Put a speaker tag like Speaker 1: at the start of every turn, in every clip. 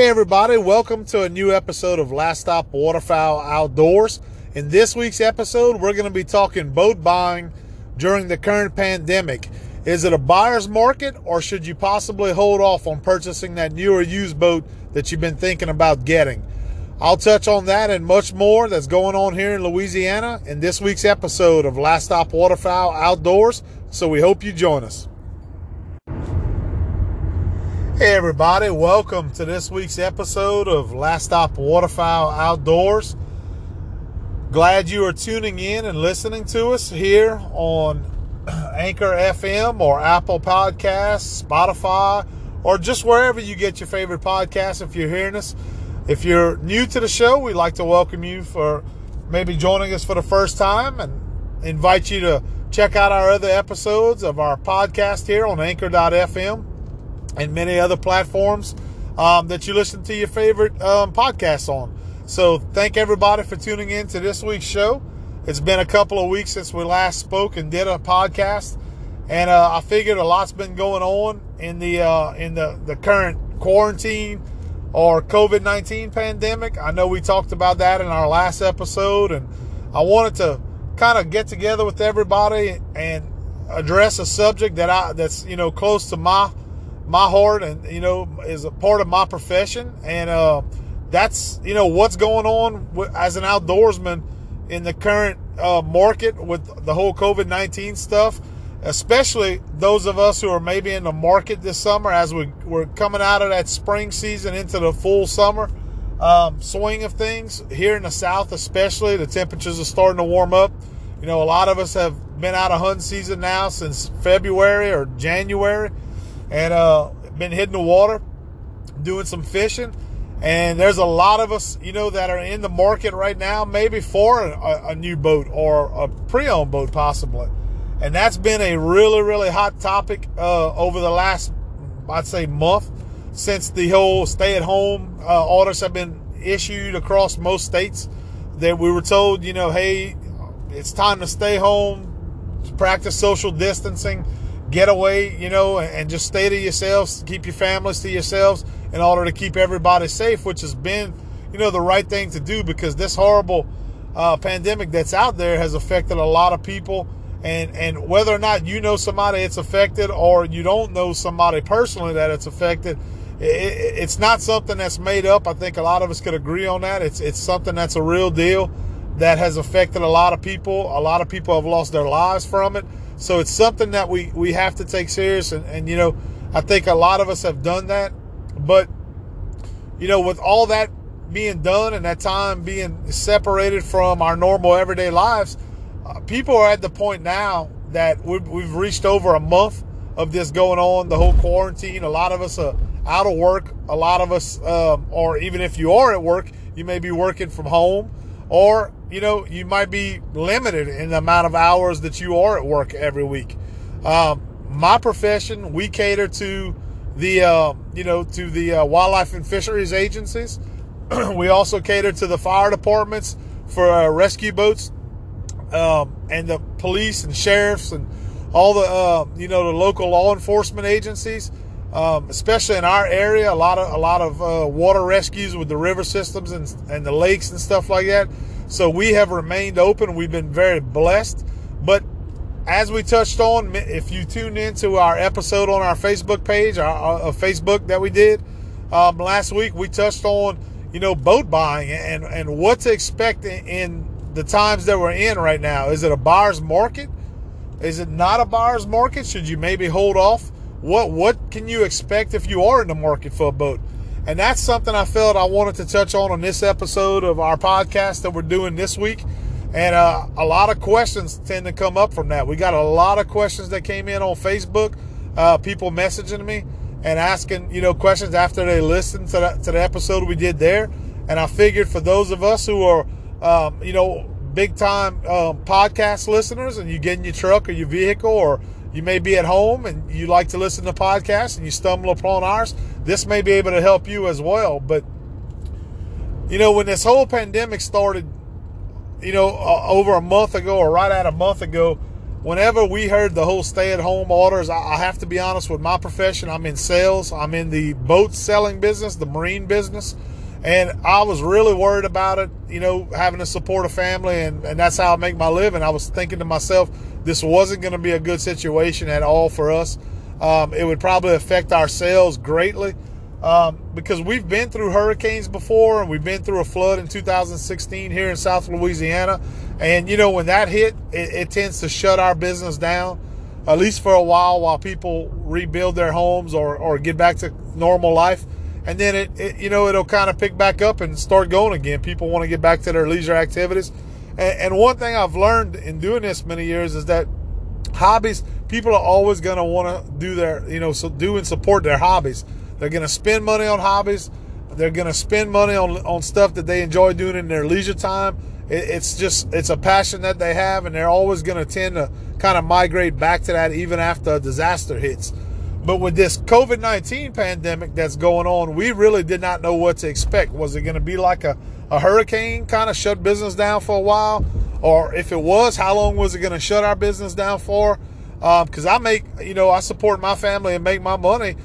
Speaker 1: Hey, everybody, welcome to a new episode of Last Stop Waterfowl Outdoors. In this week's episode, we're going to be talking boat buying during the current pandemic. Is it a buyer's market, or should you possibly hold off on purchasing that new or used boat that you've been thinking about getting? I'll touch on that and much more that's going on here in Louisiana in this week's episode of Last Stop Waterfowl Outdoors. So we hope you join us. Hey, everybody, welcome to this week's episode of Last Stop Waterfowl Outdoors. Glad you are tuning in and listening to us here on Anchor FM or Apple Podcasts, Spotify, or just wherever you get your favorite podcast if you're hearing us. If you're new to the show, we'd like to welcome you for maybe joining us for the first time and invite you to check out our other episodes of our podcast here on Anchor.fm and many other platforms um, that you listen to your favorite um, podcasts on. So, thank everybody for tuning in to this week's show. It's been a couple of weeks since we last spoke and did a podcast, and uh, I figured a lot's been going on in the uh, in the, the current quarantine or COVID nineteen pandemic. I know we talked about that in our last episode, and I wanted to kind of get together with everybody and address a subject that I that's you know close to my my heart and you know is a part of my profession. And uh, that's you know what's going on as an outdoorsman in the current uh, market with the whole covid-19 stuff especially those of us who are maybe in the market this summer as we, we're coming out of that spring season into the full summer um, swing of things. Here in the south especially the temperatures are starting to warm up. You know a lot of us have been out of hunting season now since february or january and uh, been hitting the water, doing some fishing. And there's a lot of us, you know, that are in the market right now, maybe for a, a new boat or a pre-owned boat, possibly. And that's been a really, really hot topic uh, over the last, I'd say, month since the whole stay-at-home uh, orders have been issued across most states. That we were told, you know, hey, it's time to stay home, to practice social distancing get away, you know, and just stay to yourselves, keep your families to yourselves in order to keep everybody safe, which has been, you know, the right thing to do because this horrible uh, pandemic that's out there has affected a lot of people. And, and whether or not you know somebody it's affected or you don't know somebody personally that it's affected, it, it's not something that's made up. I think a lot of us could agree on that. It's, it's something that's a real deal that has affected a lot of people. A lot of people have lost their lives from it. So it's something that we, we have to take serious. And, and, you know, I think a lot of us have done that. But, you know, with all that being done and that time being separated from our normal everyday lives, uh, people are at the point now that we've, we've reached over a month of this going on, the whole quarantine. A lot of us are out of work. A lot of us, um, or even if you are at work, you may be working from home or you know you might be limited in the amount of hours that you are at work every week. Um, my profession we cater to the uh, you know to the uh, wildlife and fisheries agencies. We also cater to the fire departments for uh, rescue boats um, and the police and sheriffs and all the uh, you know the local law enforcement agencies. Um, especially in our area, a lot of a lot of uh, water rescues with the river systems and, and the lakes and stuff like that. So we have remained open. We've been very blessed. But as we touched on, if you tuned into our episode on our Facebook page, our, our Facebook that we did um, last week, we touched on you know boat buying and and what to expect in the times that we're in right now. Is it a buyer's market? Is it not a buyer's market? Should you maybe hold off? what what can you expect if you are in the market for a boat? And that's something I felt I wanted to touch on on this episode of our podcast that we're doing this week. And uh, a lot of questions tend to come up from that. We got a lot of questions that came in on Facebook, uh, people messaging me and asking, you know, questions after they listened to the, to the episode we did there. And I figured for those of us who are, um, you know, big time um, podcast listeners and you get in your truck or your vehicle or you may be at home and you like to listen to podcasts and you stumble upon ours. This may be able to help you as well. But, you know, when this whole pandemic started, you know, uh, over a month ago or right at a month ago, whenever we heard the whole stay-at-home orders, I, I have to be honest with my profession. I'm in sales. I'm in the boat selling business, the marine business, and I was really worried about it. You know, having to support a family, and, and that's how I make my living. I was thinking to myself, this wasn't going to be a good situation at all for us. Um, it would probably affect our sales greatly um, because we've been through hurricanes before and we've been through a flood in 2016 here in South Louisiana. And, you know, when that hit, it, it tends to shut our business down, at least for a while, while people rebuild their homes or, or get back to normal life. And then it, it you know, it'll kind of pick back up and start going again. People want to get back to their leisure activities. And, and one thing I've learned in doing this many years is that hobbies, people are always going to want to do their, you know, so do and support their hobbies. They're going to spend money on hobbies. They're going to spend money on, on stuff that they enjoy doing in their leisure time. It, it's just, it's a passion that they have, and they're always going to tend to kind of migrate back to that even after a disaster hits. But with this COVID 19 pandemic that's going on, we really did not know what to expect. Was it going to be like a, a hurricane kind of shut business down for a while? Or if it was, how long was it going to shut our business down for? Because um, I make, you know, I support my family and make my money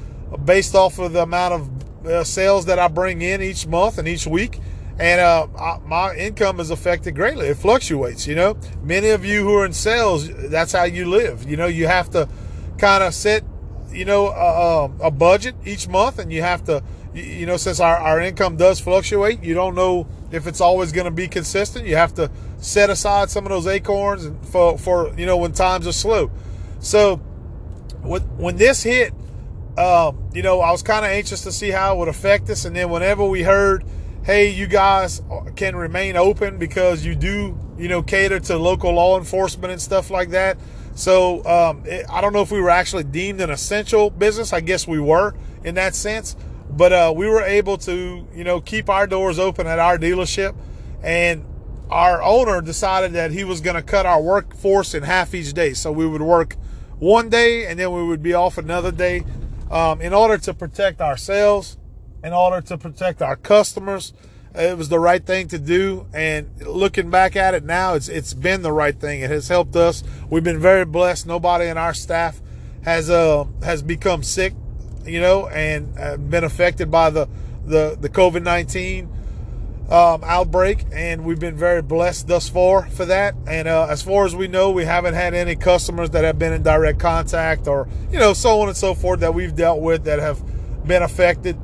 Speaker 1: based off of the amount of uh, sales that I bring in each month and each week. And uh, I, my income is affected greatly. It fluctuates, you know. Many of you who are in sales, that's how you live. You know, you have to kind of set, you know, a, a budget each month, and you have to, you know, since our, our income does fluctuate, you don't know if it's always going to be consistent. You have to set aside some of those acorns for, for you know, when times are slow. So, when this hit, um, you know, I was kind of anxious to see how it would affect us. And then whenever we heard, hey, you guys can remain open because you do, you know, cater to local law enforcement and stuff like that. So um, it, I don't know if we were actually deemed an essential business. I guess we were in that sense. But uh, we were able to, you know, keep our doors open at our dealership. And our owner decided that he was going to cut our workforce in half each day. So we would work one day and then we would be off another day um, in order to protect ourselves, in order to protect our customers. It was the right thing to do, and looking back at it now, it's it's been the right thing. It has helped us. We've been very blessed. Nobody in our staff has uh has become sick, you know, and uh, been affected by the the the COVID nineteen um, outbreak, and we've been very blessed thus far for that. And uh, as far as we know, we haven't had any customers that have been in direct contact, or you know, so on and so forth that we've dealt with that have been affected,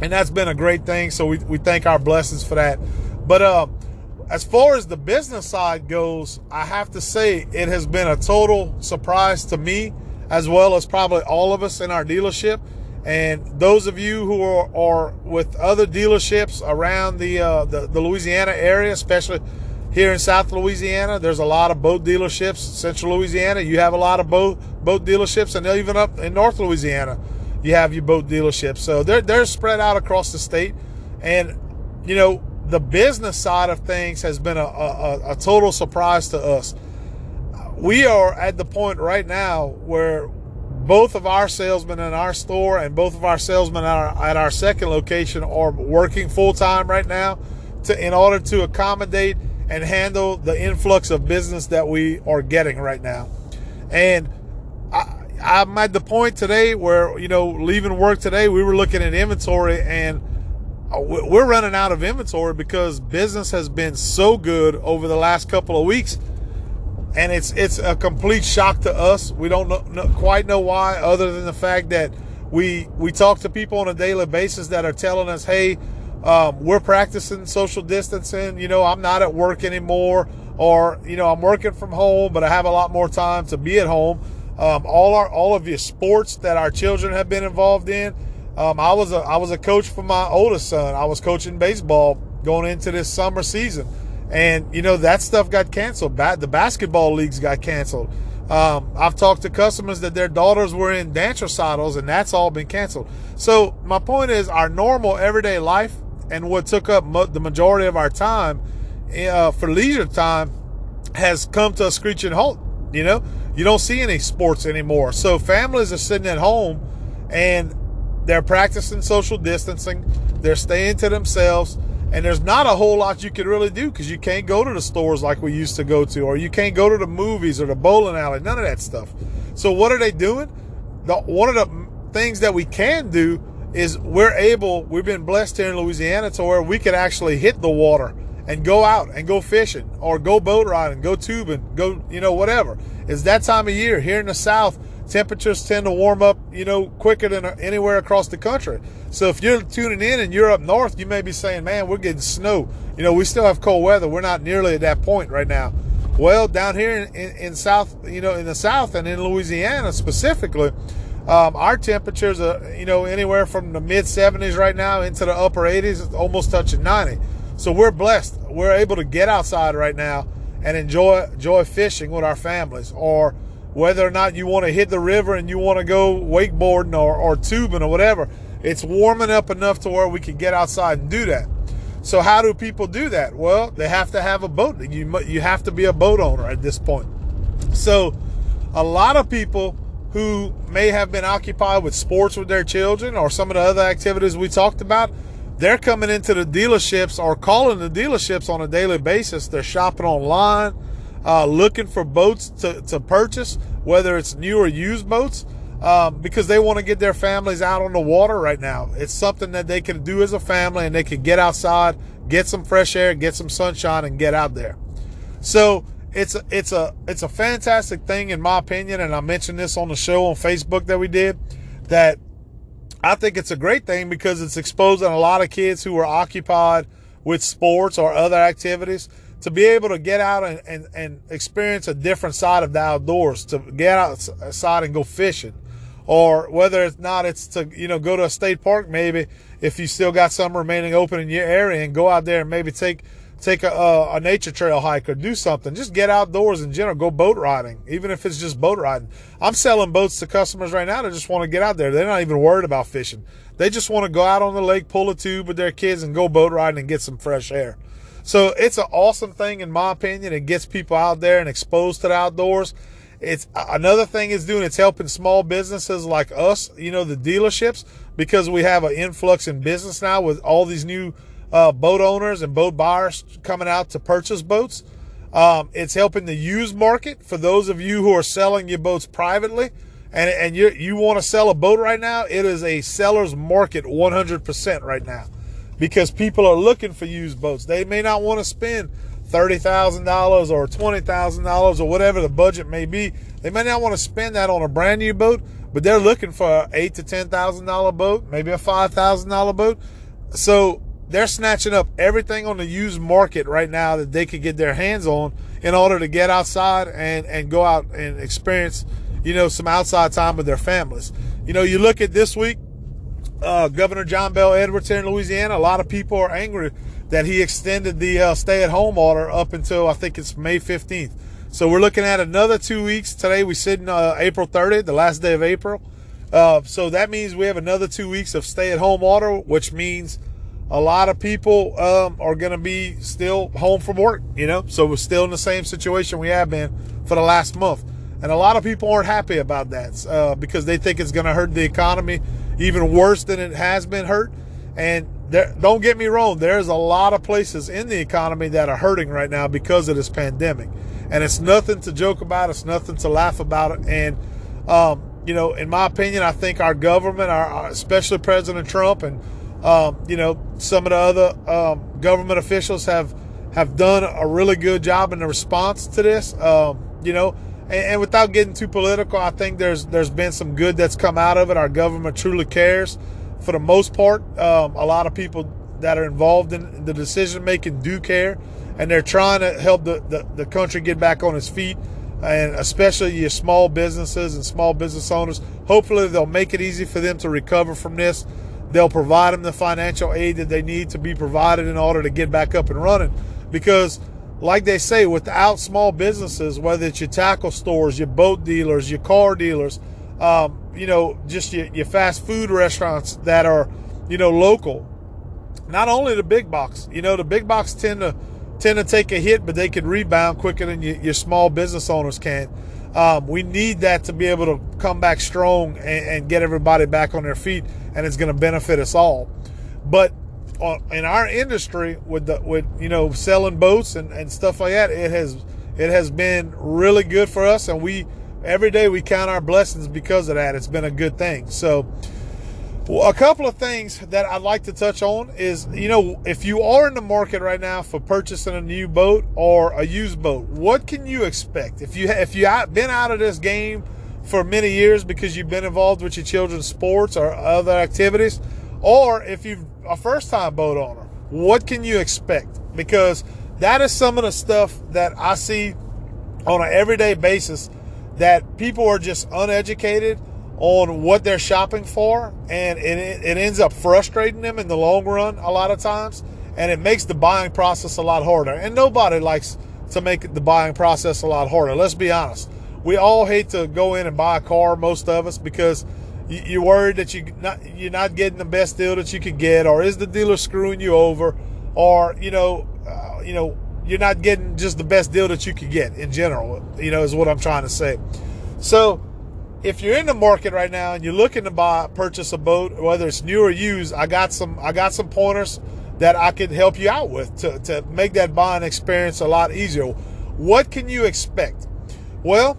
Speaker 1: and that's been a great thing. So we we thank our blessings for that. But uh, as far as the business side goes, I have to say it has been a total surprise to me, as well as probably all of us in our dealership and those of you who are, are with other dealerships around the, uh, the, the Louisiana area, especially here in South Louisiana, there's a lot of boat dealerships. Central Louisiana, you have a lot of boat boat dealerships, and even up in North Louisiana, you have your boat dealerships. So they're they're spread out across the state, and you know the business side of things has been a, a, a total surprise to us. We are at the point right now where both of our salesmen in our store and both of our salesmen at our, at our second location are working full time right now to in order to accommodate and handle the influx of business that we are getting right now. And I'm at the point today where, you know, leaving work today, we were looking at inventory and we're running out of inventory because business has been so good over the last couple of weeks and it's it's a complete shock to us. We don't know, know, quite know why, other than the fact that we we talk to people on a daily basis that are telling us, "Hey, um, we're practicing social distancing. You know, I'm not at work anymore, or you know, I'm working from home, but I have a lot more time to be at home." Um, all our all of your sports that our children have been involved in. Um, I was a I was a coach for my oldest son. I was coaching baseball going into this summer season. And, you know, that stuff got canceled. The basketball leagues got canceled. Um, I've talked to customers that their daughters were in dance recitals and that's all been canceled. So my point is our normal everyday life and what took up mo- the majority of our time uh, for leisure time has come to a screeching halt. You know, you don't see any sports anymore. So families are sitting at home and they're practicing social distancing. They're staying to themselves And there's not a whole lot you can really do because you can't go to the stores like we used to go to, or you can't go to the movies or the bowling alley, none of that stuff. So what are they doing? The, one of the things that we can do is we're able, we've been blessed here in Louisiana to where we can actually hit the water and go out and go fishing or go boat riding, go tubing, go, you know, whatever. It's that time of year. Here in the South, temperatures tend to warm up, you know, quicker than anywhere across the country. So if you're tuning in and you're up north, you may be saying, man, we're getting snow. You know, we still have cold weather. We're not nearly at that point right now. Well, down here in, in, in South, you know, in the South and in Louisiana specifically, um, our temperatures are, you know, anywhere from the mid 70s right now into the upper 80s, almost touching 90. So we're blessed. We're able to get outside right now and enjoy enjoy fishing with our families, or whether or not you want to hit the river and you want to go wakeboarding or, or tubing or whatever. It's warming up enough to where we can get outside and do that. So how do people do that? Well, they have to have a boat. You you have to be a boat owner at this point. So a lot of people who may have been occupied with sports with their children or some of the other activities we talked about, they're coming into the dealerships or calling the dealerships on a daily basis. They're shopping online, uh, looking for boats to, to purchase, whether it's new or used boats, um, because they want to get their families out on the water right now. It's something that they can do as a family and they can get outside, get some fresh air, get some sunshine, and get out there. So it's a, it's a it's a fantastic thing in my opinion, and I mentioned this on the show on Facebook that we did. That I think it's a great thing because it's exposing a lot of kids who are occupied with sports or other activities to be able to get out and, and, and experience a different side of the outdoors, to get outside and go fishing. Or whether it's not, it's to, you know, go to a state park maybe if you still got some remaining open in your area and go out there and maybe take take a, uh, a, nature trail hike or do something. Just get outdoors in general. Go boat riding, even if it's just boat riding. I'm selling boats to customers right now that just want to get out there. They're not even worried about fishing. They just want to go out on the lake, pull a tube with their kids, and go boat riding and get some fresh air. So it's an awesome thing, in my opinion. It gets people out there and exposed to the outdoors. It's another thing it's doing. It's helping small businesses like us, you know, the dealerships, because we have an influx in business now with all these new uh, boat owners and boat buyers coming out to purchase boats. Um, it's helping the used market for those of you who are selling your boats privately and, and you, you want to sell a boat right now. It is a seller's market 100% right now because people are looking for used boats. They may not want to spend $30,000 or $20,000 or whatever the budget may be. They may not want to spend that on a brand new boat, but they're looking for an eight to $10,000 boat, maybe a $5,000 boat. So they're snatching up everything on the used market right now that they could get their hands on in order to get outside and, and go out and experience, you know, some outside time with their families. You know, you look at this week, uh, Governor John Bel Edwards here in Louisiana, a lot of people are angry that he extended the uh, stay at home order up until I think it's May 15th. So we're looking at another two weeks. Today we sit in uh, April 30th, the last day of April. Uh, so that means we have another two weeks of stay at home order, which means a lot of people um, are going to be still home from work, you know, so we're still in the same situation we have been for the last month. And a lot of people aren't happy about that uh, because they think it's going to hurt the economy even worse than it has been hurt. And there, don't get me wrong, there's a lot of places in the economy that are hurting right now because of this pandemic. And it's nothing to joke about, it's nothing to laugh about. And, um, you know, in my opinion, I think our government, our, especially President Trump and um, you know, some of the other um, government officials have have done a really good job in the response to this. Um, you know, and, and, without getting too political, I think there's there's been some good that's come out of it. Our government truly cares. For the most part, um, a lot of people that are involved in the decision making do care, and they're trying to help the, the, the country get back on its feet and especially your small businesses and small business owners. Hopefully, they'll make it easy for them to recover from this. They'll provide them the financial aid that they need to be provided in order to get back up and running. Because, like they say, without small businesses, whether it's your tackle stores, your boat dealers, your car dealers, um, you know, just your, your fast food restaurants that are, you know, local. Not only the big box, you know, the big box tend to tend to take a hit, but they can rebound quicker than your, your small business owners can. Um, we need that to be able to come back strong and, and get everybody back on their feet, and it's going to benefit us all. But in our industry with the with you know selling boats and, and stuff like that, it has it has been really good for us, and we every day we count our blessings because of that. It's been a good thing. So. Well, a couple of things that I'd like to touch on is, you know, if you are in the market right now for purchasing a new boat or a used boat, what can you expect? If you if you been out of this game for many years because you've been involved with your children's sports or other activities, or if you're a first time boat owner, what can you expect? Because that is some of the stuff that I see on an everyday basis that people are just uneducated on what they're shopping for, and it, it ends up frustrating them in the long run a lot of times, and it makes the buying process a lot harder. And nobody likes to make the buying process a lot harder. Let's be honest. We all hate to go in and buy a car, most of us, because you're worried that you not, you're not getting the best deal that you could get, or is the dealer screwing you over, or you know, uh, you know, you're not getting just the best deal that you could get in general. You know, is what I'm trying to say. So, if you're in the market right now and you're looking to buy purchase a boat, whether it's new or used, I got some I got some pointers that I could help you out with to, to make that buying experience a lot easier. What can you expect? Well,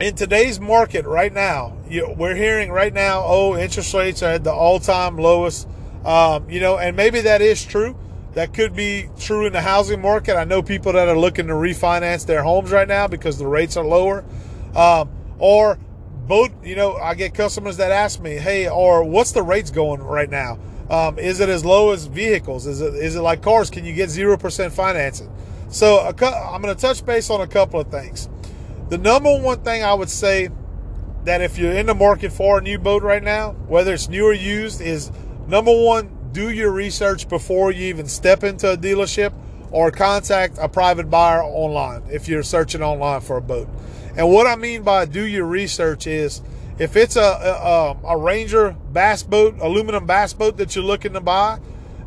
Speaker 1: in today's market right now, you, we're hearing right now, oh, interest rates are at the all-time lowest. Um, you know, and maybe that is true. That could be true in the housing market. I know people that are looking to refinance their homes right now because the rates are lower. Um, or boat, you know, I get customers that ask me, hey, or what's the rates going right now? Um, is it as low as vehicles? Is it is it like cars? Can you get zero percent financing? So I'm going to touch base on a couple of things. The number one thing I would say that if you're in the market for a new boat right now, whether it's new or used, is number one, do your research before you even step into a dealership or contact a private buyer online if you're searching online for a boat. And what I mean by do your research is if it's a, a, a Ranger bass boat, aluminum bass boat that you're looking to buy,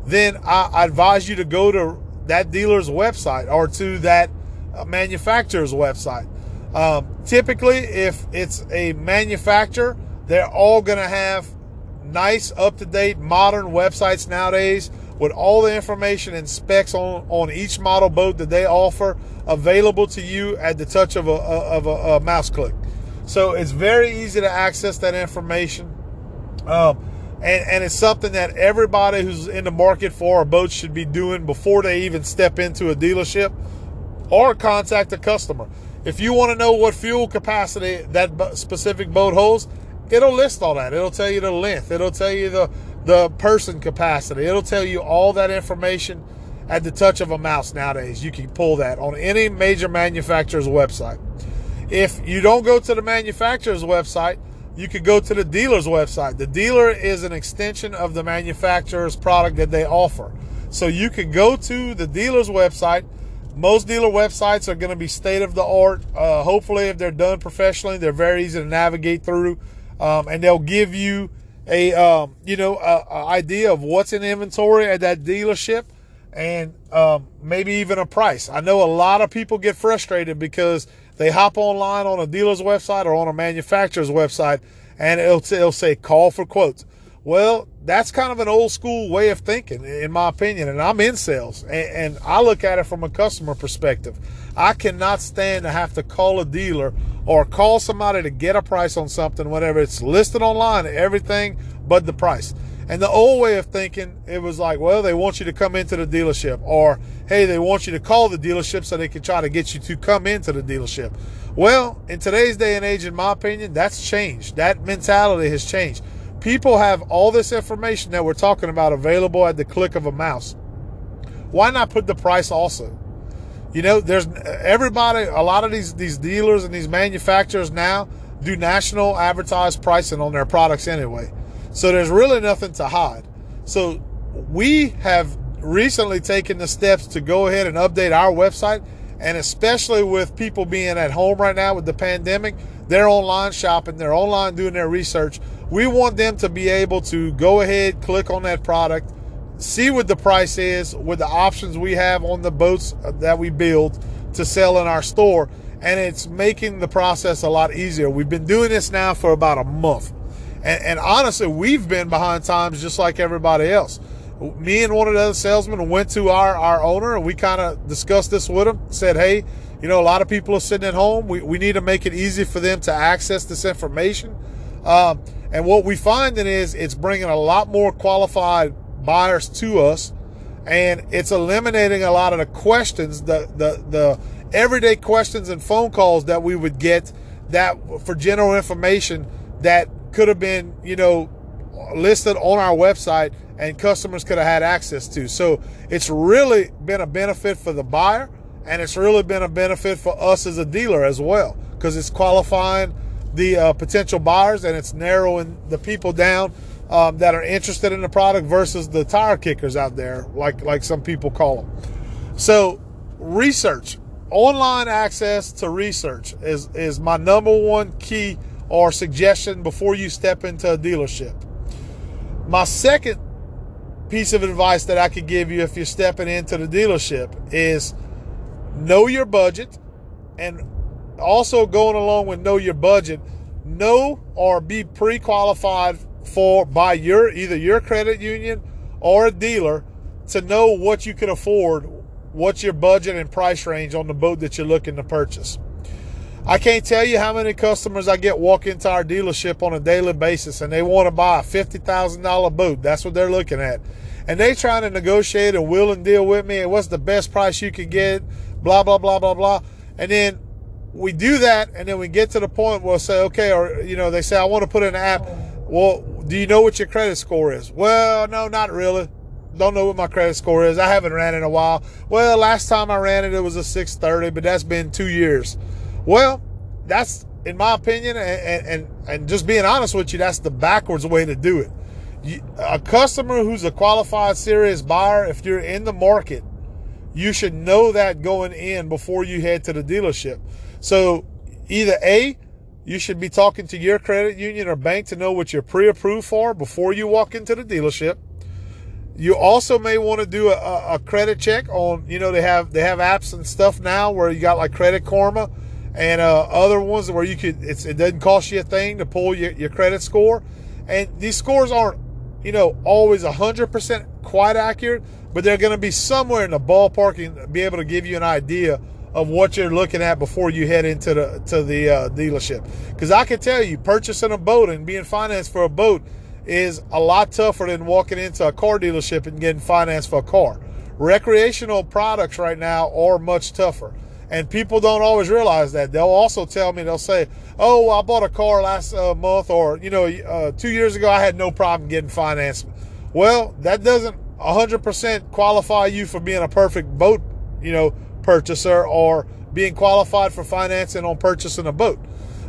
Speaker 1: then I advise you to go to that dealer's website or to that uh, manufacturer's website. Um, typically, if it's a manufacturer, they're all going to have nice, up to date, modern websites nowadays with all the information and specs on, on each model boat that they offer available to you at the touch of a, of a, a mouse click. So it's very easy to access that information. Um, and, and it's something that everybody who's in the market for a boat should be doing before they even step into a dealership or contact a customer. If you want to know what fuel capacity that specific boat holds, it'll list all that. It'll tell you the length. It'll tell you the the person capacity. It'll tell you all that information at the touch of a mouse nowadays. You can pull that on any major manufacturer's website. If you don't go to the manufacturer's website, you could go to the dealer's website. The dealer is an extension of the manufacturer's product that they offer. So you could go to the dealer's website most dealer websites are going to be state of the art. Uh, hopefully, if they're done professionally, they're very easy to navigate through, um, and they'll give you a um, you know a, a idea of what's in inventory at that dealership, and um, maybe even a price. I know a lot of people get frustrated because they hop online on a dealer's website or on a manufacturer's website, and it'll, it'll say call for quotes. Well, that's kind of an old school way of thinking, in my opinion. And I'm in sales, and, and, I look at it from a customer perspective. I cannot stand to have to call a dealer or call somebody to get a price on something, whatever it's listed online, everything but the price. And the old way of thinking, it was like, well, they want you to come into the dealership, or hey, they want you to call the dealership so they can try to get you to come into the dealership. Well, in today's day and age, in my opinion, that's changed. That mentality has changed People have all this information that we're talking about available at the click of a mouse. Why not put the price also? You know, there's everybody, a lot of these, these dealers and these manufacturers now do national advertised pricing on their products anyway. So there's really nothing to hide. So we have recently taken the steps to go ahead and update our website. And especially with people being at home right now with the pandemic, they're online shopping, they're online doing their research. We want them to be able to go ahead, click on that product, see what the price is with the options we have on the boats that we build to sell in our store. And it's making the process a lot easier. We've been doing this now for about a month. And, and honestly, we've been behind times just like everybody else. me and one of the other salesmen went to our, our owner and we kind of discussed this with him. Said, hey, you know, a lot of people are sitting at home. We, we need to make it easy for them to access this information. Um, and what we finding is it's bringing a lot more qualified buyers to us, and it's eliminating a lot of the questions, the the the everyday questions and phone calls that we would get that for general information that could have been, you know, listed on our website and customers could have had access to. So it's really been a benefit for the buyer and it's really been a benefit for us as a dealer as well because it's qualifying the uh, potential buyers and it's narrowing the people down um, that are interested in the product versus the tire kickers out there, like like some people call them. So research, online access to research is is my number one key or suggestion before you step into a dealership. My second piece of advice that I could give you if you're stepping into the dealership is know your budget and also going along with know your budget, know or be pre-qualified for by your either your credit union or a dealer to know what you can afford, what's your budget and price range on the boat that you're looking to purchase. I can't tell you how many customers I get walk into our dealership on a daily basis and they want to buy a $50,000 boat. That's what they're looking at. And they trying to negotiate and will and deal with me and what's the best price you can get, blah, blah, blah, blah, blah. And then we do that and then we get to the point where we'll say, okay, or, you know, they say, I want to put in an app. Well, do you know what your credit score is? Well, no, not really. Don't know what my credit score is. I haven't ran in a while. Well, last time I ran it, it was a 630, but that's been two years. Well, that's, in my opinion, and, and, and just being honest with you, that's the backwards way to do it. You, a customer who's a qualified serious buyer, if you're in the market, you should know that going in before you head to the dealership. So either A, you should be talking to your credit union or bank to know what you're pre-approved for before you walk into the dealership. You also may want to do a, a, credit check on, you know, they have they have apps and stuff now where you got like Credit Karma and uh, other ones where you could it doesn't cost you a thing to pull your, your credit score. And these scores aren't, you know, always 100% quite accurate, but they're going to be somewhere in the ballpark and be able to give you an idea of what you're looking at before you head into the to the uh, dealership. Because I can tell you, purchasing a boat and being financed for a boat is a lot tougher than walking into a car dealership and getting financed for a car. Recreational products right now are much tougher. And people don't always realize that. They'll also tell me, they'll say, oh, I bought a car last uh, month, or, you know, uh, two years ago, I had no problem getting financed. Well, that doesn't 100% qualify you for being a perfect boat, you know, purchaser or being qualified for financing on purchasing a boat.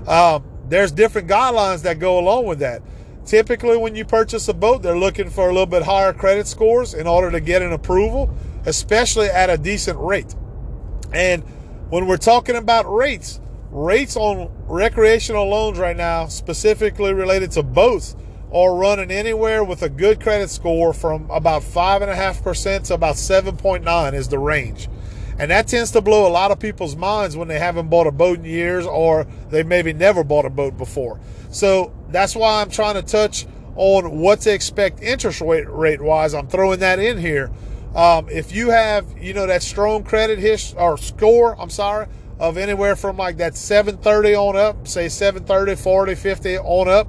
Speaker 1: Um, there's different guidelines that go along with that. Typically, when you purchase a boat, they're looking for a little bit higher credit scores in order to get an approval, especially at a decent rate. And when we're talking about rates, rates on recreational loans right now, specifically related to boats, are running anywhere with a good credit score from about 5.5% to about 7.9 is the range. And that tends to blow a lot of people's minds when they haven't bought a boat in years or they maybe never bought a boat before. So that's why I'm trying to touch on what to expect interest rate, rate wise. I'm throwing that in here. Um, if you have, you know, that strong credit history or score, I'm sorry, of anywhere from like that 730 on up, say 730, 40, 50 on up,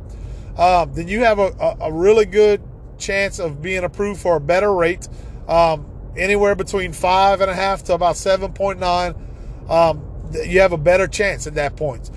Speaker 1: um, then you have a, a, a, really good chance of being approved for a better rate. Um, anywhere between five and a half to about 7.9, um, you have a better chance at that point.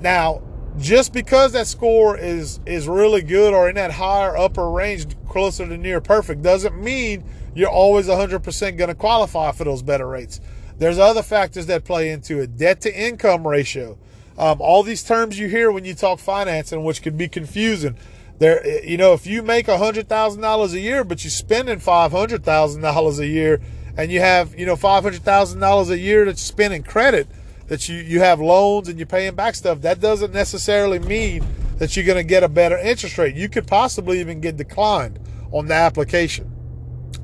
Speaker 1: Now, just because that score is is really good or in that higher upper range, closer to near perfect, doesn't mean you're always 100% going to qualify for those better rates. There's other factors that play into it. Debt to income ratio. Um, all these terms you hear when you talk financing, which can be confusing. There, you know, if you make hundred thousand dollars a year, but you're spending five hundred thousand dollars a year, and you have, you know, five hundred thousand dollars a year that you spend in credit, that you you have loans and you're paying back stuff, that doesn't necessarily mean that you're going to get a better interest rate. You could possibly even get declined on the application.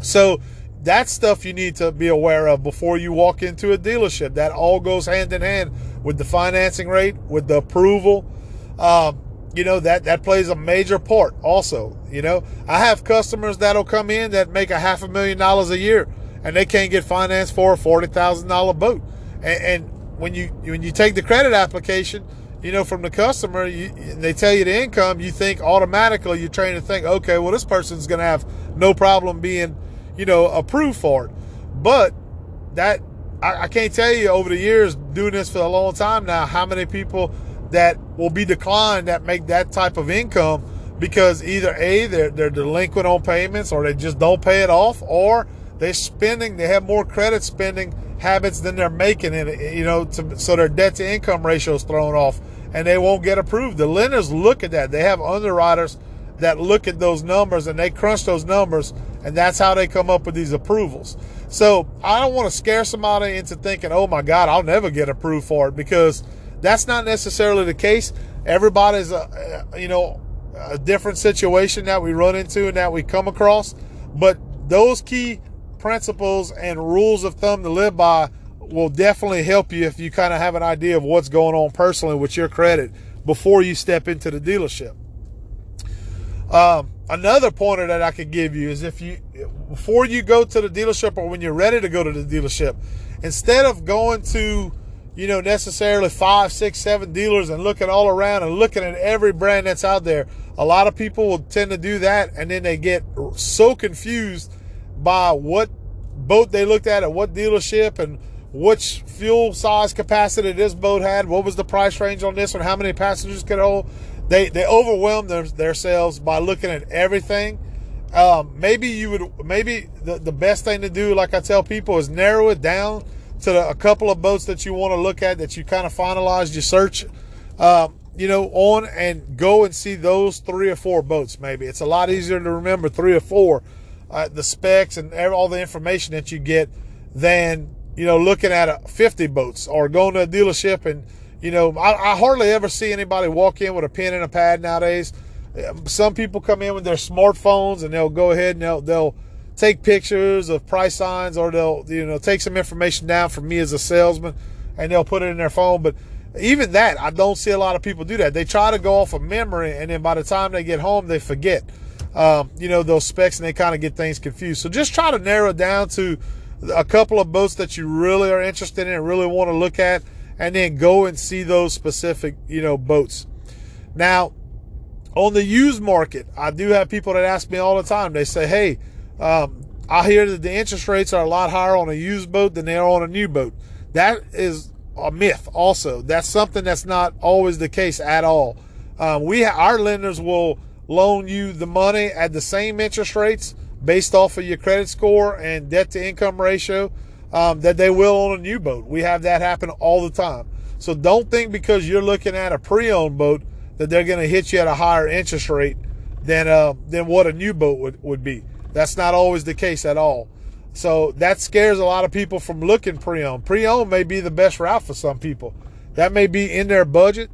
Speaker 1: So that's stuff you need to be aware of before you walk into a dealership. That all goes hand in hand with the financing rate, with the approval. Um, you know that that plays a major part also you know. I have customers that'll come in that make a half a million dollars a year and they can't get financed for a $40000 boat. And, and, when you when you take the credit application you know from the customer you, they tell you the income you think automatically you're trained to think okay well this person's going to have no problem being you know approved for it. But that I, I can't tell you over the years doing this for a long time now how many people that will be declined that make that type of income because either a they're they're delinquent on payments or they just don't pay it off or they're spending they have more credit spending habits than they're making it you know to, so their debt to income ratio is thrown off and they won't get approved. The lenders look at that. They have underwriters that look at those numbers and they crunch those numbers and that's how they come up with these approvals. So i don't want to scare somebody into thinking oh my god i'll never get approved for it because that's not necessarily the case. Everybody's a, you know a different situation that we run into and that we come across, but those key principles and rules of thumb to live by will definitely help you if you kind of have an idea of what's going on personally with your credit before you step into the dealership. Um, another pointer that I could give you is if you before you go to the dealership or when you're ready to go to the dealership, instead of going to you know, necessarily five, six, seven dealers and looking all around and looking at every brand that's out there. A lot of people will tend to do that and then they get so confused by what boat they looked at at what dealership and which fuel size capacity this boat had, what was the price range on this one, how many passengers could hold. They they overwhelm themselves by looking at everything. Um, maybe you would maybe the, the best thing to do, like I tell people, is narrow it down to a couple of boats that you want to look at that you kind of finalized your search, uh, you know, on and go and see those three or four boats. Maybe it's a lot easier to remember three or four, uh, the specs and all the information that you get than you know looking at a 50 boats or going to a dealership and you know I, I hardly ever see anybody walk in with a pen and a pad nowadays. Some people come in with their smartphones and they'll go ahead and they'll they'll take pictures of price signs or they'll you know take some information down from me as a salesman and they'll put it in their phone. But even that i don't see a lot of people do that. They try to go off of memory and then by the time they get home they forget. Um, you know those specs and they kind of get things confused. So just try to narrow down to a couple of boats that you really are interested in and really want to look at and then go and see those specific you know boats. Now on the used market i do have people that ask me all the time. They say hey um, I hear that the interest rates are a lot higher on a used boat than they are on a new boat. That is a myth. Also, that's something that's not always the case at all. Um, we our lenders will loan you the money at the same interest rates based off of your credit score and debt to income ratio um, that they will on a new boat. We have that happen all the time. So don't think because you're looking at a pre-owned boat that they're going to hit you at a higher interest rate than uh, than what a new boat would, would be. That's not always the case at all. So that scares a lot of people from looking pre-owned. Pre-owned may be the best route for some people. That may be in their budget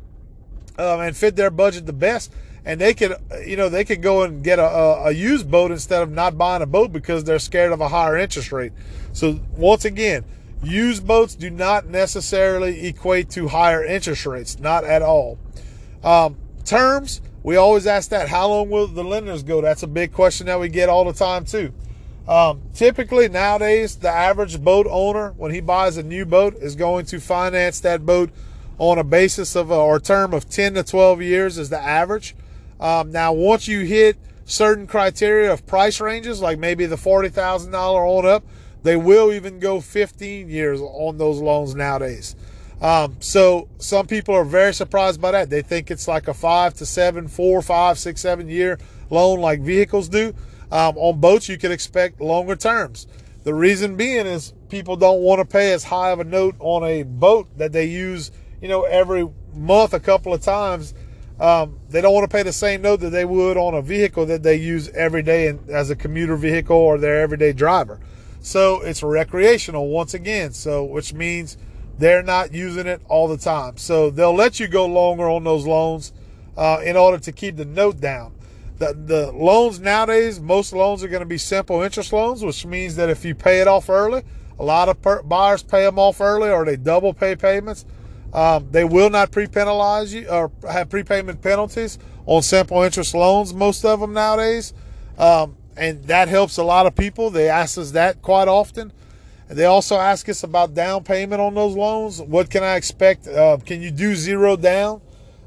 Speaker 1: um, and fit their budget the best. And they could, you know, they could go and get a, a, a used boat instead of not buying a boat because they're scared of a higher interest rate. So once again, used boats do not necessarily equate to higher interest rates, not at all. Um, terms, we always ask that. How long will the lenders go? That's a big question that we get all the time too. Um, typically nowadays, the average boat owner, when he buys a new boat, is going to finance that boat on a basis of a, or term of 10 to 12 years is the average. Um, now, once you hit certain criteria of price ranges, like maybe the $40,000 on up, they will even go 15 years on those loans nowadays. Um, so some people are very surprised by that. They think it's like a five to seven, four, five, six, seven year loan like vehicles do. Um, on boats, you can expect longer terms. The reason being is people don't want to pay as high of a note on a boat that they use, you know, every month a couple of times. Um, they don't want to pay the same note that they would on a vehicle that they use every day in, as a commuter vehicle or their everyday driver. So it's recreational once again. So which means they're not using it all the time. So they'll let you go longer on those loans uh, in order to keep the note down. The, the loans nowadays, most loans are going to be simple interest loans, which means that if you pay it off early, a lot of per- buyers pay them off early or they double pay payments. Um, they will not pre-penalize you or have prepayment penalties on simple interest loans. Most of them nowadays, um, and that helps a lot of people. They ask us that quite often. They also ask us about down payment on those loans. What can I expect? Uh, can you do zero down?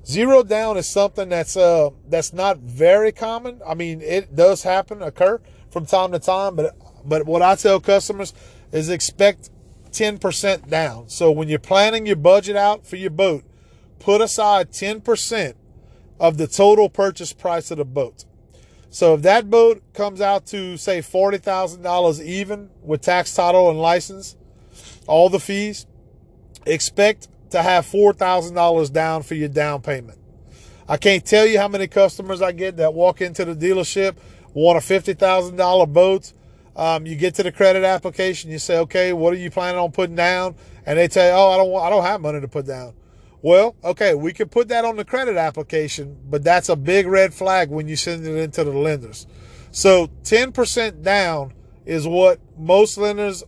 Speaker 1: Zero down is something that's uh, that's not very common. I mean, it does happen, occur from time to time, but but what I tell customers is expect 10% down. So when you're planning your budget out for your boat, put aside 10% of the total purchase price of the boat. So if that boat comes out to say $40,000 even with tax title and license, all the fees, expect to have $4,000 down for your down payment. I can't tell you how many customers I get that walk into the dealership, want a $50,000 boat, um, you get to the credit application, you say, okay, what are you planning on putting down? And they tell you, oh, I don't want, I don't have money to put down. Well, okay, we can put that on the credit application, but that's a big red flag when you send it into the lenders. So 10% down is what most lenders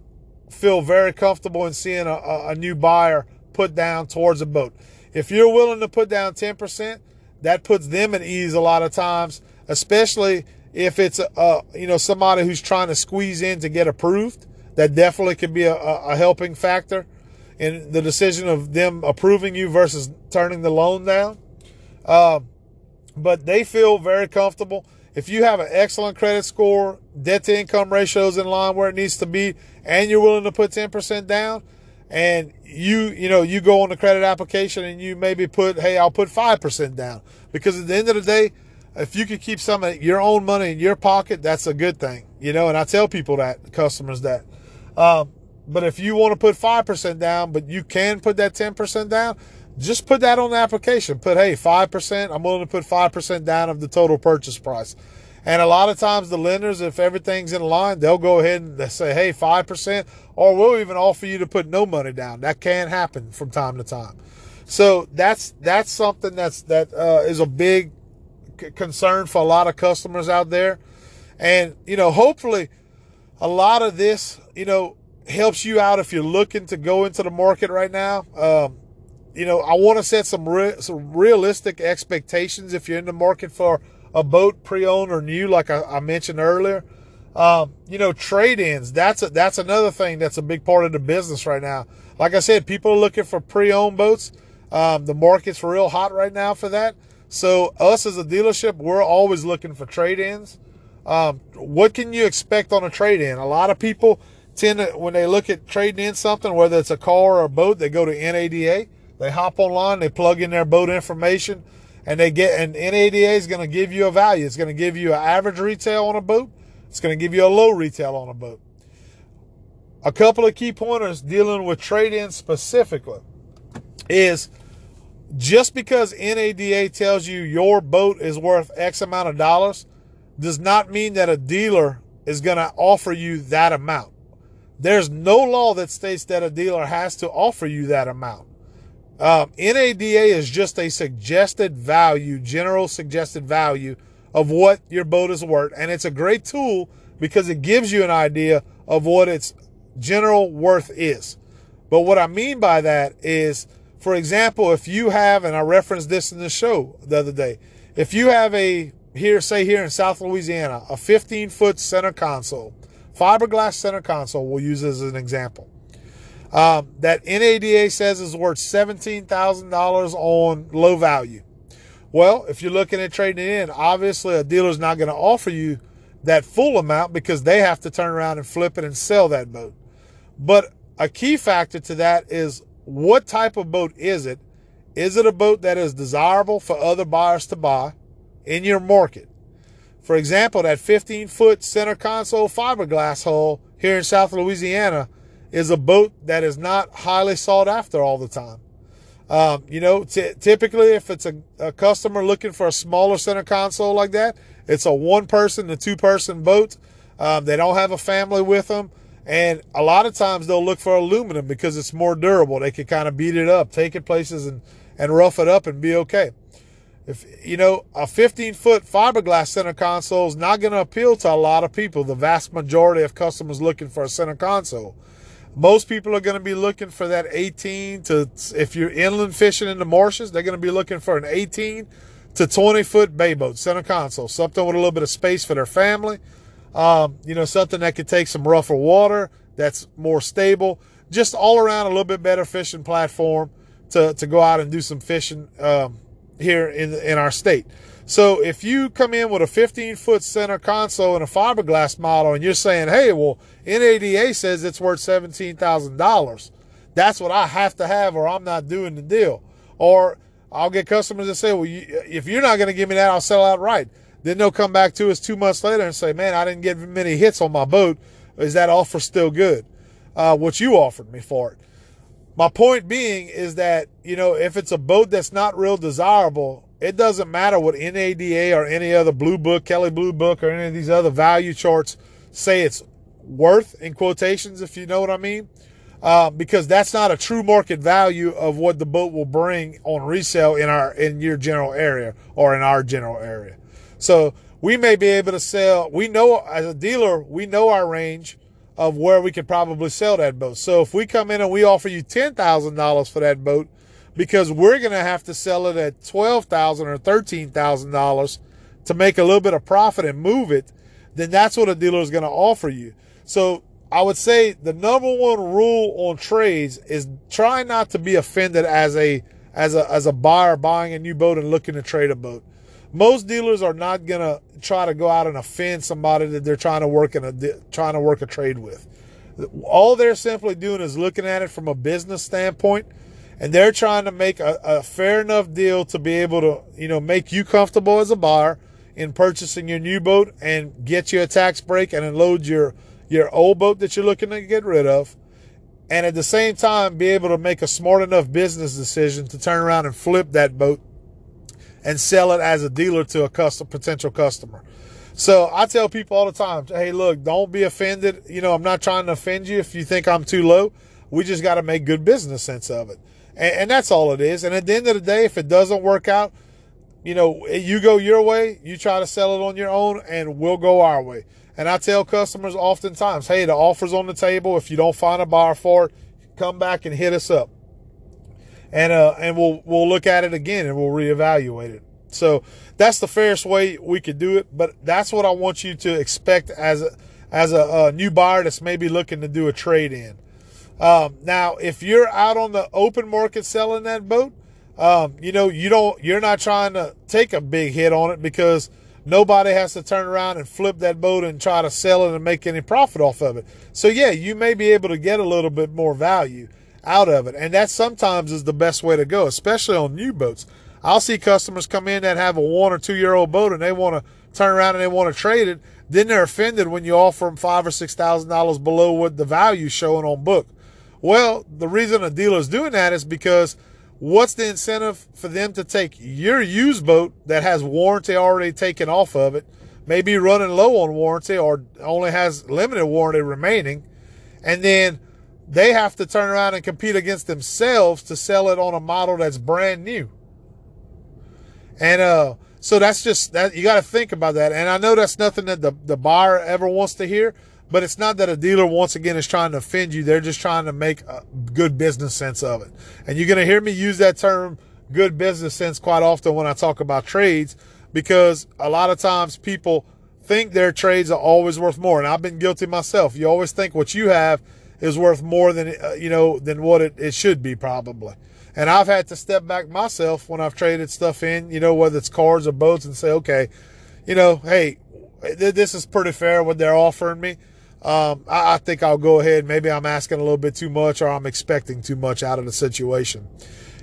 Speaker 1: feel very comfortable in seeing a, a new buyer put down towards a boat. If you're willing to put down 10%, that puts them at ease a lot of times, especially if it's a, you know somebody who's trying to squeeze in to get approved, that definitely could be a, a helping factor in the decision of them approving you versus turning the loan down. Uh, but they feel very comfortable. If you have an excellent credit score, debt to income ratio is in line where it needs to be, and you're willing to put 10% down, and you, you know, you go on the credit application and you maybe put, hey, I'll put 5% down. Because at the end of the day, if you could keep some of your own money in your pocket, that's a good thing, you know. And I tell people that, customers that. Um, but if you want to put five percent down, but you can put that ten percent down, just put that on the application. Put hey five percent. I'm willing to put five percent down of the total purchase price. And a lot of times the lenders, if everything's in line, they'll go ahead and say, hey, 5%, or we'll even offer you to put no money down. That can happen from time to time. So that's, that's something that's, that uh, is a big concern for a lot of customers out there. And, you know, hopefully a lot of this, you know, helps you out if you're looking to go into the market right now. Um, you know, I want to set some, re- some realistic expectations if you're in the market for a boat pre-owned or new, like I, I mentioned earlier. Um, you know, trade-ins, that's a, that's another thing that's a big part of the business right now. Like I said, people are looking for pre-owned boats. Um, the market's real hot right now for that. So us as a dealership, we're always looking for trade-ins. Um, what can you expect on a trade-in? A lot of people tend to, when they look at trading in something, whether it's a car or a boat, they go to NADA. They hop online, they plug in their boat information, and they get, and NADA is going to give you a value. It's going to give you an average retail on a boat. It's going to give you a low retail on a boat. A couple of key pointers dealing with trade-in specifically is just because NADA tells you your boat is worth X amount of dollars does not mean that a dealer is going to offer you that amount. There's no law that states that a dealer has to offer you that amount. Um, NADA is just a suggested value, general suggested value of what your boat is worth. And it's a great tool because it gives you an idea of what its general worth is. But what I mean by that is for example, if you have, and I referenced this in the show the other day, if you have a, here, say here in South Louisiana, a 15 foot center console, fiberglass center console, we'll use as an example, um, that NADA says is worth $17,000 on low value. Well, if you're looking at trading it in, obviously a dealer's not going to offer you that full amount because they have to turn around and flip it and sell that boat. But a key factor to that is what type of boat is it? Is it a boat that is desirable for other buyers to buy in your market? For example, that 15 foot center console fiberglass hull here in South Louisiana is a boat that is not highly sought after all the time. Um, you know, t- typically if it's a, a, customer looking for a smaller center console like that, it's a one person to two person boat. Um, they don't have a family with them. And a lot of times they'll look for aluminum because it's more durable. They can kind of beat it up, take it places and, and rough it up and be okay. If you know, a 15 foot fiberglass center console is not going to appeal to a lot of people, the vast majority of customers looking for a center console. Most people are going to be looking for that 18 to, if you're inland fishing in the marshes, they're going to be looking for an 18 to 20 foot bay boat, center console, something with a little bit of space for their family. Um, you know, something that could take some rougher water, that's more stable, just all around a little bit better fishing platform to, to go out and do some fishing um, here in, in our state. So if you come in with a 15 foot center console and a fiberglass model and you're saying, hey, well, NADA says it's worth $17,000, that's what I have to have or I'm not doing the deal. Or I'll get customers that say, well, you, if you're not going to give me that, I'll sell outright. Then they'll come back to us two months later and say, man, I didn't get many hits on my boat. Is that offer still good? Uh, what you offered me for it. My point being is that, you know, if it's a boat that's not real desirable, it doesn't matter what NADA or any other blue book, Kelley Blue Book, or any of these other value charts say it's worth in quotations, if you know what I mean. Uh, because that's not a true market value of what the boat will bring on resale in our in your general area or in our general area. So we may be able to sell. We know as a dealer, we know our range of where we could probably sell that boat. So if we come in and we offer you ten thousand dollars for that boat, because we're going to have to sell it at 12,000 or $13,000 to make a little bit of profit and move it, then that's what a dealer is going to offer you. So I would say the number one rule on trades is try not to be offended as a as a as a buyer buying a new boat and looking to trade a boat. Most dealers are not going to try to go out and offend somebody that they're trying to work in a trying to work a trade with. All they're simply doing is looking at it from a business standpoint and they're trying to make a, a, fair enough deal to be able to, you know, make you comfortable as a buyer in purchasing your new boat and get you a tax break and unload your your old boat that you're looking to get rid of. And at the same time, be able to make a smart enough business decision to turn around and flip that boat and sell it as a dealer to a custom potential customer. So I tell people all the time, hey, look, don't be offended. You know, I'm not trying to offend you if you think I'm too low. We just got to make good business sense of it. And, and that's all it is. And at the end of the day, if it doesn't work out, you know, you go your way, you try to sell it on your own, and we'll go our way. And I tell customers oftentimes, hey, the offer's on the table. If you don't find a buyer for it, come back and hit us up. And uh, and we'll we'll look at it again and we'll reevaluate it. So that's the fairest way we could do it. But that's what I want you to expect as a, as a, a new buyer that's maybe looking to do a trade in. Um, now, if you're out on the open market selling that boat, um, you know, you don't, you're not trying to take a big hit on it because nobody has to turn around and flip that boat and try to sell it and make any profit off of it. So yeah, you may be able to get a little bit more value out of it. And that sometimes is the best way to go, especially on new boats. I'll see customers come in that have a one or two year old boat and they want to turn around and they want to trade it. Then they're offended when you offer them five or six thousand dollars below what the value showing on book. Well, the reason a dealer is doing that is because what's the incentive for them to take your used boat that has warranty already taken off of it, maybe running low on warranty or only has limited warranty remaining, and then they have to turn around and compete against themselves to sell it on a model that's brand new. And uh, so that's just that you got to think about that. And I know that's nothing that the, the buyer ever wants to hear, but it's not that a dealer, once again, is trying to offend you. They're just trying to make a good business sense of it. And you're going to hear me use that term good business sense quite often when I talk about trades because a lot of times people think their trades are always worth more. And I've been guilty myself. You always think what you have is worth more than, uh, you know, than what it, it should be probably. And I've had to step back myself when I've traded stuff in, you know, whether it's cars or boats and say, okay, you know, hey, this is pretty fair what they're offering me um, I, I, think I'll go ahead. Maybe I'm asking a little bit too much or I'm expecting too much out of the situation.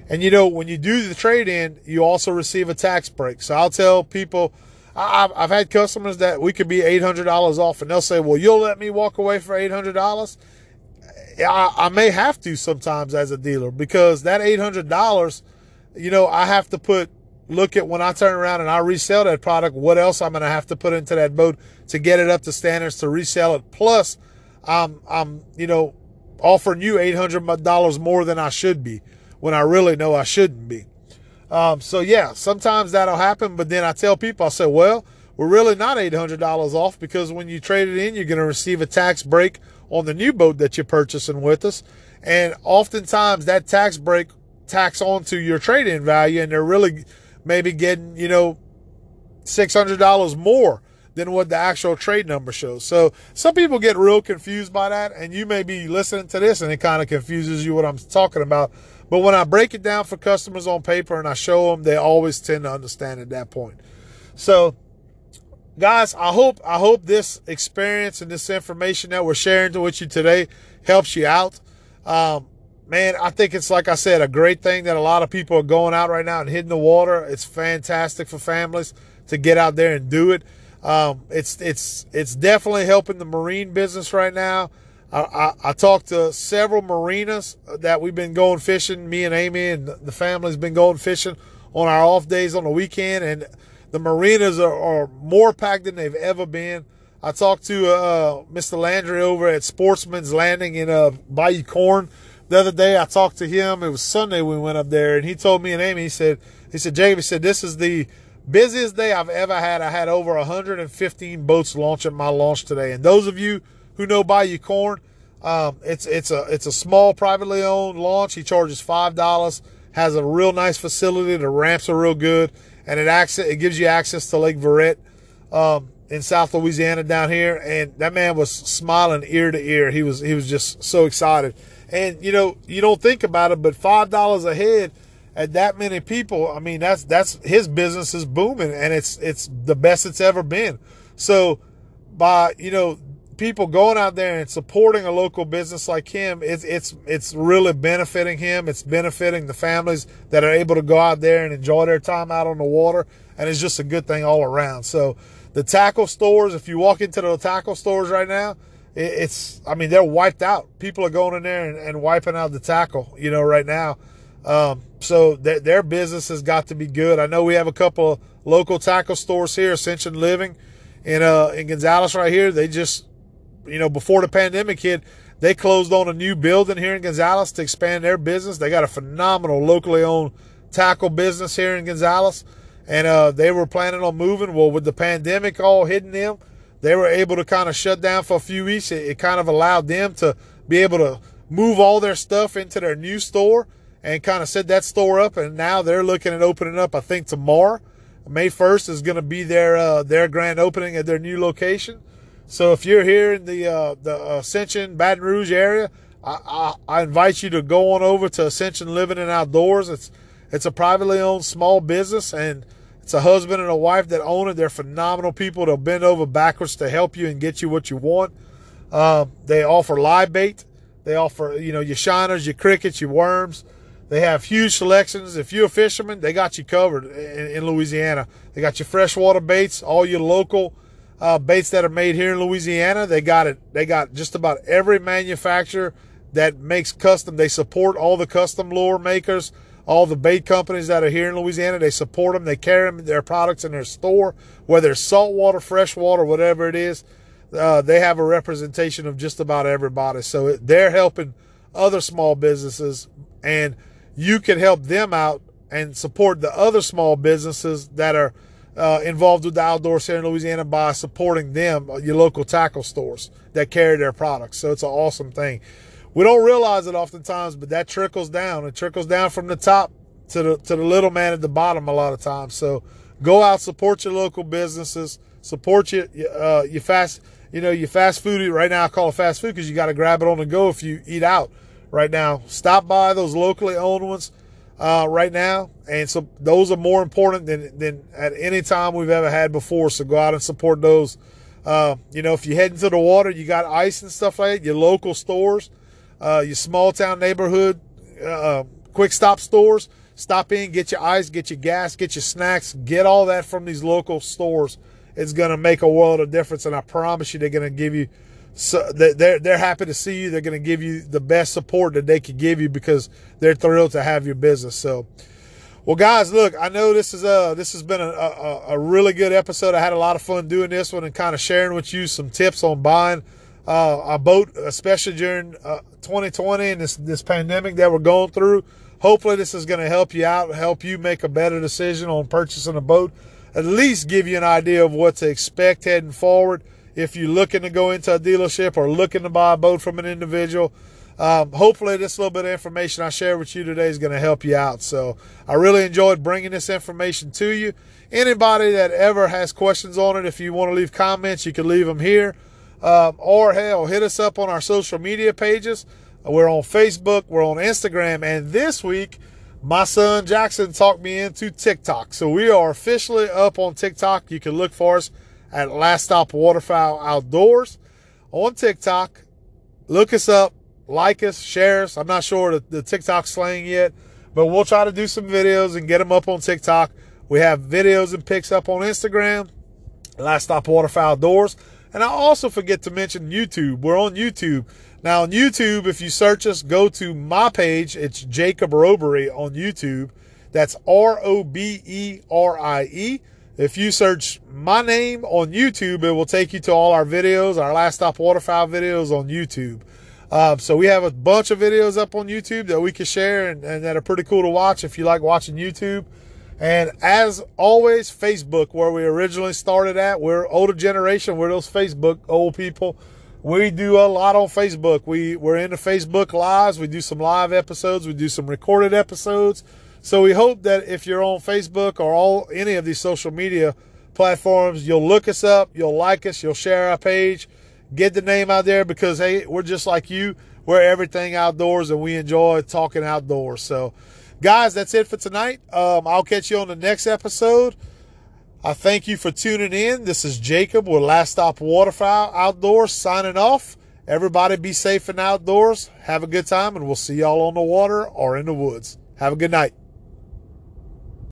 Speaker 1: And you know, when you do the trade in, you also receive a tax break. So I'll tell people, I've, I've had customers that we could be $800 off and they'll say, well, you'll let me walk away for $800. I, I may have to sometimes as a dealer because that $800, you know, I have to put look at when I turn around and I resell that product, what else I'm going to have to put into that boat to get it up to standards to resell it. Plus, I'm, I'm, you know, offering you $800 more than I should be when I really know I shouldn't be. Um, so yeah, sometimes that'll happen, but then I tell people, I say, well, we're really not $800 off because when you trade it in, you're going to receive a tax break on the new boat that you're purchasing with us. And oftentimes that tax break tax onto your trade in value and they're really maybe getting, you know, $600 more than what the actual trade number shows. So some people get real confused by that, and you may be listening to this and it kind of confuses you what I'm talking about. But when I break it down for customers on paper and I show them, they always tend to understand at that point. So, guys, I hope I hope this experience and this information that we're sharing with you today helps you out. Um, man, I think it's like I said, a great thing that a lot of people are going out right now and hitting the water. It's fantastic for families to get out there and do it. Um, it's it's it's definitely helping the marine business right now. I, I, I, talked to several marinas that we've been going fishing. Me and Amy and the family's been going fishing on our off days on the weekend, and the marinas are, are more packed than they've ever been. I talked to uh, Mr. Landry over at Sportsman's Landing in uh, Bayou Corne the other day. I talked to him. It was Sunday we went up there, and he told me and Amy. He said, he said, Jacob, he said, this is the busiest day I've ever had. I had over 115 boats launch at my launch today. And those of you who know Bayou Corne, um, it's it's a it's a small privately owned launch. He charges five dollars. Has a real nice facility. The ramps are real good, and it access it gives you access to Lake Verret um, in South Louisiana down here. And that man was smiling ear to ear. He was he was just so excited. And you know you don't think about it, but five dollars a head at that many people, I mean, that's that's his business is booming, and it's it's the best it's ever been. So, by you know, people going out there and supporting a local business like him, it's it's it's really benefiting him. It's benefiting the families that are able to go out there and enjoy their time out on the water, and it's just a good thing all around. So, the tackle stores, if you walk into the tackle stores right now, it's I mean they're wiped out. People are going in there and, and wiping out the tackle, you know, right now. Um, so th- their business has got to be good. I know we have a couple of local tackle stores here, Ascension Living in uh in Gonzales right here. They just you know before the pandemic hit, they closed on a new building here in Gonzales to expand their business. They got a phenomenal locally owned tackle business here in Gonzales, and uh, they were planning on moving. Well, with the pandemic all hitting them, they were able to kind of shut down for a few weeks. It, it kind of allowed them to be able to move all their stuff into their new store and kind of set that store up. And now they're looking at opening up, I think, tomorrow. May 1st is going to be their uh, their grand opening at their new location. So if you're here in the uh, the Ascension Baton Rouge area, I, I, I, invite you to go on over to Ascension Living and Outdoors. It's it's a privately owned small business, and it's a husband and a wife that own it. They're phenomenal people. They'll bend over backwards to help you and get you what you want. Uh, they offer live bait. They offer you know your shiners, your crickets, your worms. They have huge selections. If you're a fisherman, they got you covered in, in Louisiana. They got your freshwater baits, all your local uh, baits that are made here in Louisiana. They got it. They got just about every manufacturer that makes custom. They support all the custom lure makers, all the bait companies that are here in Louisiana. They support them. They carry them, their products in their store, whether it's saltwater, freshwater, whatever it is. Uh, they have a representation of just about everybody. So it, they're helping other small businesses and you can help them out and support the other small businesses that are uh, involved with the outdoors here in Louisiana by supporting them, uh, your local tackle stores that carry their products. So it's an awesome thing. We don't realize it oftentimes, but that trickles down. It trickles down from the top to the to the little man at the bottom a lot of times. So go out, support your local businesses, support your uh, your fast you know your fast food. Right now, I call it fast food because you got to grab it on the go if you eat out right now. Stop by those locally owned ones uh, right now. And so those are more important than, than at any time we've ever had before. So go out and support those. Uh, you know, if you head into the water, you got ice and stuff like that, your local stores, uh, your small town neighborhood, uh, quick stop stores, stop in, get your ice, get your gas, get your snacks, get all that from these local stores. It's to make a world of difference. And I promise you, they're to give you so they're they're happy to see you. They're going to give you the best support that they could give you because they're thrilled to have your business. So, well, guys, look, I know this is a this has been a, a, a really good episode. I had a lot of fun doing this one and kind of sharing with you some tips on buying uh, a boat, especially during uh, 2020 and this this pandemic that we're going through. Hopefully, this is going to help you out, help you make a better decision on purchasing a boat. at least give you an idea of what to expect heading forward if you're looking to go into a dealership or looking to buy a boat from an individual. Um, hopefully, this little bit of information I share with you today is going to help you out. So, I really enjoyed bringing this information to you. Anybody that ever has questions on it, if you want to leave comments, you can leave them here. Um, or hell, hit us up on our social media pages. We're on Facebook, we're on Instagram, and this week, my son Jackson talked me into TikTok. So we are officially up on TikTok. You can look for us at Last Stop Waterfowl Outdoors on TikTok. Look us up, like us, share us. I'm not sure the, the TikTok slang yet, but we'll try to do some videos and get them up on TikTok. We have videos and pics up on Instagram, Last Stop Waterfowl Outdoors. And I also forget to mention YouTube. We're on YouTube. Now on YouTube, if you search us, go to my page. It's Jacob Roberie on YouTube. That's R-O-B-E-R-I-E. If you search my name on YouTube, it will take you to all our videos, our last stop waterfowl videos on YouTube. Um, so we have a bunch of videos up on YouTube that we can share and, and that are pretty cool to watch if you like watching YouTube. And as always, Facebook, where we originally started at, we're older generation, we're those Facebook old people. We do a lot on Facebook. We, we're into Facebook lives. We do some live episodes. We do some recorded episodes. So we hope that if you're on Facebook or all any of these social media platforms, you'll look us up, you'll like us, you'll share our page, get the name out there because hey, we're just like you. We're everything outdoors and we enjoy talking outdoors. So guys, that's it for tonight. Um, I'll catch you on the next episode. I thank you for tuning in. This is Jacob with Last Stop Waterfowl Outdoors signing off. Everybody be safe and outdoors. Have a good time, and we'll see y'all on the water or in the woods. Have a good night.